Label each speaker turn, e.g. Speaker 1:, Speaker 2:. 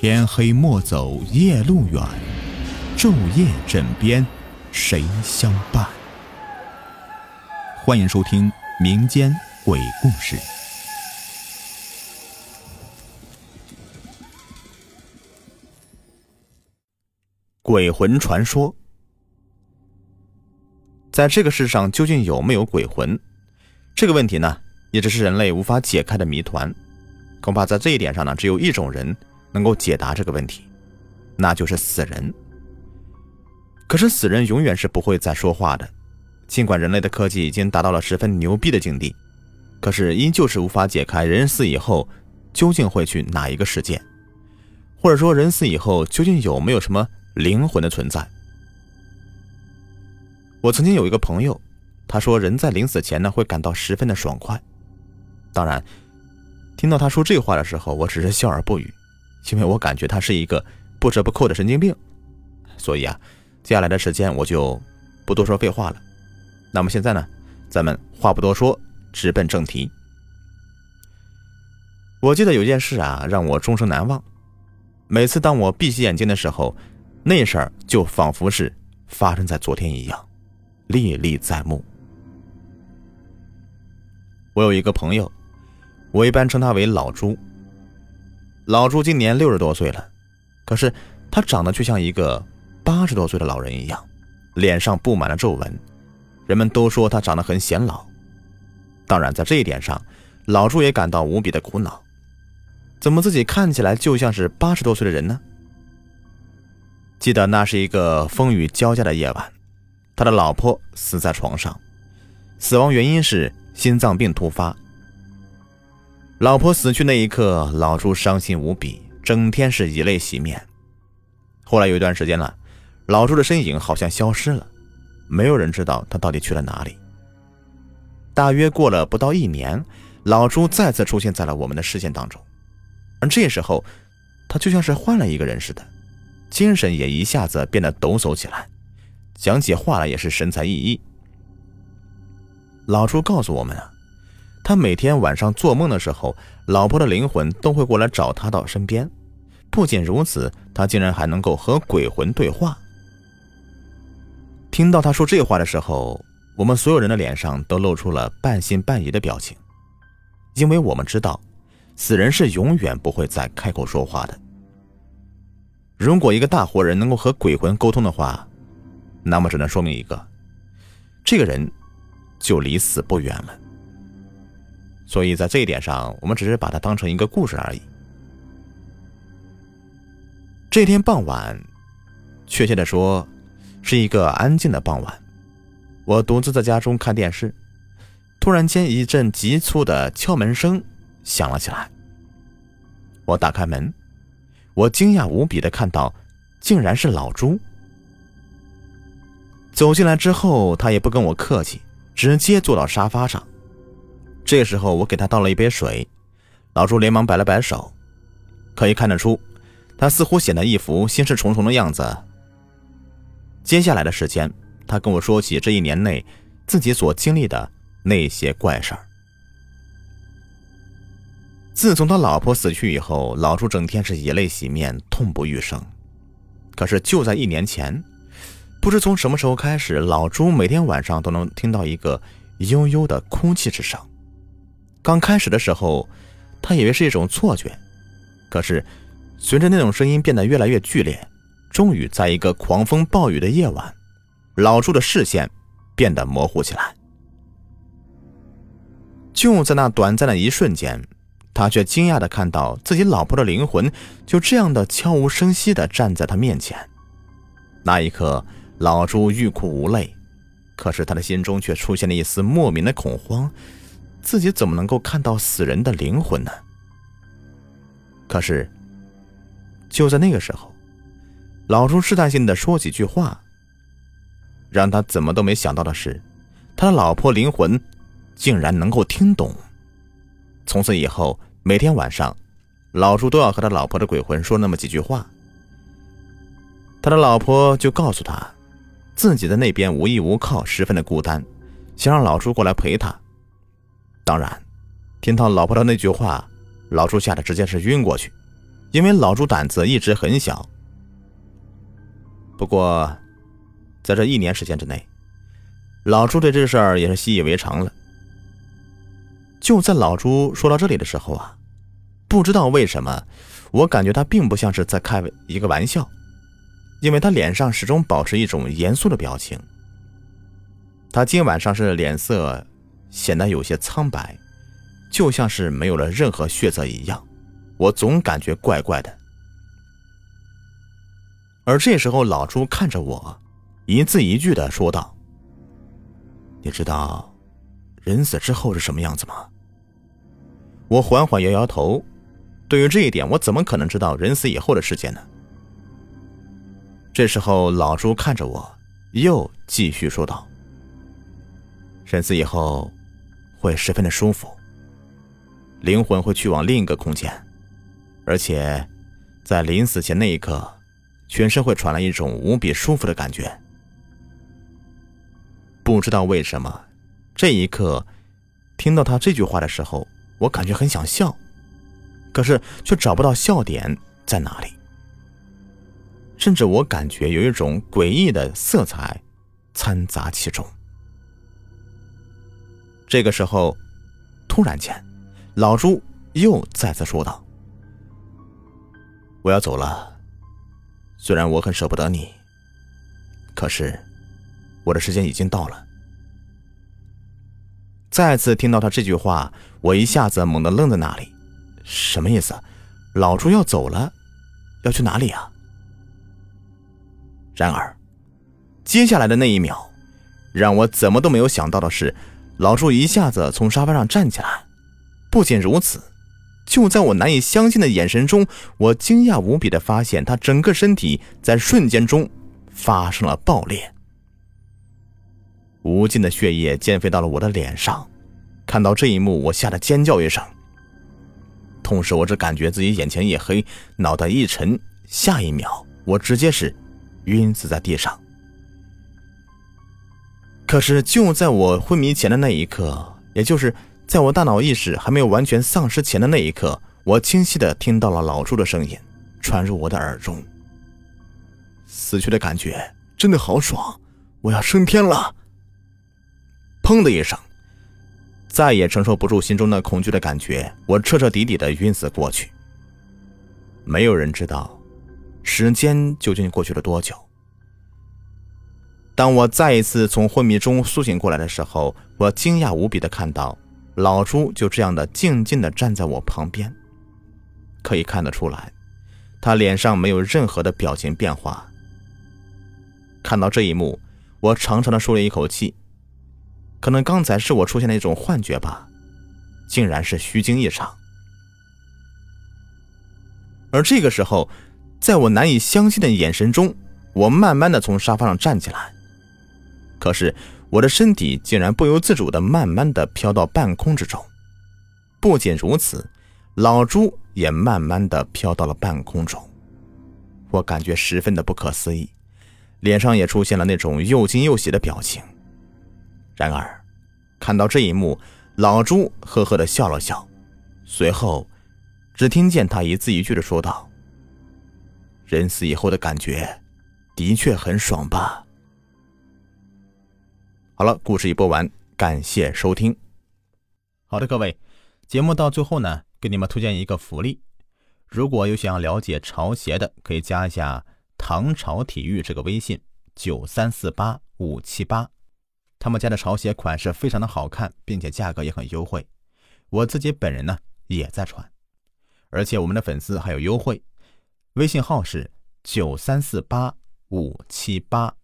Speaker 1: 天黑莫走夜路远，昼夜枕边谁相伴？欢迎收听民间鬼故事。鬼魂传说，在这个世上究竟有没有鬼魂？这个问题呢，一直是人类无法解开的谜团。恐怕在这一点上呢，只有一种人能够解答这个问题，那就是死人。可是死人永远是不会再说话的，尽管人类的科技已经达到了十分牛逼的境地，可是依旧是无法解开人死以后究竟会去哪一个世界，或者说人死以后究竟有没有什么灵魂的存在。我曾经有一个朋友，他说人在临死前呢会感到十分的爽快，当然。听到他说这话的时候，我只是笑而不语，因为我感觉他是一个不折不扣的神经病。所以啊，接下来的时间我就不多说废话了。那么现在呢，咱们话不多说，直奔正题。我记得有件事啊，让我终生难忘。每次当我闭起眼睛的时候，那事儿就仿佛是发生在昨天一样，历历在目。我有一个朋友。我一般称他为老朱。老朱今年六十多岁了，可是他长得却像一个八十多岁的老人一样，脸上布满了皱纹，人们都说他长得很显老。当然，在这一点上，老朱也感到无比的苦恼：怎么自己看起来就像是八十多岁的人呢？记得那是一个风雨交加的夜晚，他的老婆死在床上，死亡原因是心脏病突发。老婆死去那一刻，老朱伤心无比，整天是以泪洗面。后来有一段时间了，老朱的身影好像消失了，没有人知道他到底去了哪里。大约过了不到一年，老朱再次出现在了我们的视线当中，而这时候，他就像是换了一个人似的，精神也一下子变得抖擞起来，讲起话来也是神采奕奕。老朱告诉我们啊。他每天晚上做梦的时候，老婆的灵魂都会过来找他到身边。不仅如此，他竟然还能够和鬼魂对话。听到他说这话的时候，我们所有人的脸上都露出了半信半疑的表情，因为我们知道，死人是永远不会再开口说话的。如果一个大活人能够和鬼魂沟通的话，那么只能说明一个，这个人就离死不远了。所以在这一点上，我们只是把它当成一个故事而已。这天傍晚，确切的说，是一个安静的傍晚，我独自在家中看电视，突然间一阵急促的敲门声响了起来。我打开门，我惊讶无比的看到，竟然是老朱。走进来之后，他也不跟我客气，直接坐到沙发上。这时候，我给他倒了一杯水，老朱连忙摆了摆手，可以看得出，他似乎显得一副心事重重的样子。接下来的时间，他跟我说起这一年内自己所经历的那些怪事儿。自从他老婆死去以后，老朱整天是以泪洗面，痛不欲生。可是就在一年前，不知从什么时候开始，老朱每天晚上都能听到一个悠悠的哭泣之声。刚开始的时候，他以为是一种错觉，可是随着那种声音变得越来越剧烈，终于在一个狂风暴雨的夜晚，老朱的视线变得模糊起来。就在那短暂的一瞬间，他却惊讶的看到自己老婆的灵魂就这样的悄无声息的站在他面前。那一刻，老朱欲哭无泪，可是他的心中却出现了一丝莫名的恐慌。自己怎么能够看到死人的灵魂呢？可是，就在那个时候，老朱试探性的说几句话。让他怎么都没想到的是，他的老婆灵魂竟然能够听懂。从此以后，每天晚上，老朱都要和他老婆的鬼魂说那么几句话。他的老婆就告诉他，自己在那边无依无靠，十分的孤单，想让老朱过来陪他。当然，听到老婆的那句话，老朱吓得直接是晕过去。因为老朱胆子一直很小。不过，在这一年时间之内，老朱对这事儿也是习以为常了。就在老朱说到这里的时候啊，不知道为什么，我感觉他并不像是在开一个玩笑，因为他脸上始终保持一种严肃的表情。他今晚上是脸色显得有些苍白，就像是没有了任何血色一样，我总感觉怪怪的。而这时候，老朱看着我，一字一句的说道：“你知道人死之后是什么样子吗？”我缓缓摇摇头，对于这一点，我怎么可能知道人死以后的世界呢？这时候，老朱看着我，又继续说道。人死以后，会十分的舒服。灵魂会去往另一个空间，而且，在临死前那一刻，全身会传来一种无比舒服的感觉。不知道为什么，这一刻，听到他这句话的时候，我感觉很想笑，可是却找不到笑点在哪里。甚至我感觉有一种诡异的色彩掺杂其中。这个时候，突然间，老朱又再次说道：“我要走了。虽然我很舍不得你，可是我的时间已经到了。”再次听到他这句话，我一下子猛地愣在那里。什么意思？老朱要走了，要去哪里啊？然而，接下来的那一秒，让我怎么都没有想到的是。老朱一下子从沙发上站起来，不仅如此，就在我难以相信的眼神中，我惊讶无比的发现，他整个身体在瞬间中发生了爆裂，无尽的血液溅飞到了我的脸上。看到这一幕，我吓得尖叫一声，同时我只感觉自己眼前一黑，脑袋一沉，下一秒我直接是晕死在地上。可是就在我昏迷前的那一刻，也就是在我大脑意识还没有完全丧失前的那一刻，我清晰的听到了老朱的声音传入我的耳中。死去的感觉真的好爽，我要升天了！砰的一声，再也承受不住心中那恐惧的感觉，我彻彻底底的晕死过去。没有人知道，时间究竟过去了多久。当我再一次从昏迷中苏醒过来的时候，我惊讶无比的看到老朱就这样的静静的站在我旁边。可以看得出来，他脸上没有任何的表情变化。看到这一幕，我长长的舒了一口气。可能刚才是我出现了一种幻觉吧，竟然是虚惊一场。而这个时候，在我难以相信的眼神中，我慢慢的从沙发上站起来。可是我的身体竟然不由自主的慢慢的飘到半空之中，不仅如此，老朱也慢慢的飘到了半空中，我感觉十分的不可思议，脸上也出现了那种又惊又喜的表情。然而，看到这一幕，老朱呵呵的笑了笑，随后，只听见他一字一句的说道：“人死以后的感觉，的确很爽吧。”好了，故事已播完，感谢收听。好的，各位，节目到最后呢，给你们推荐一个福利。如果有想要了解潮鞋的，可以加一下唐朝体育这个微信九三四八五七八，他们家的潮鞋款式非常的好看，并且价格也很优惠。我自己本人呢也在穿，而且我们的粉丝还有优惠，微信号是九三四八五七八。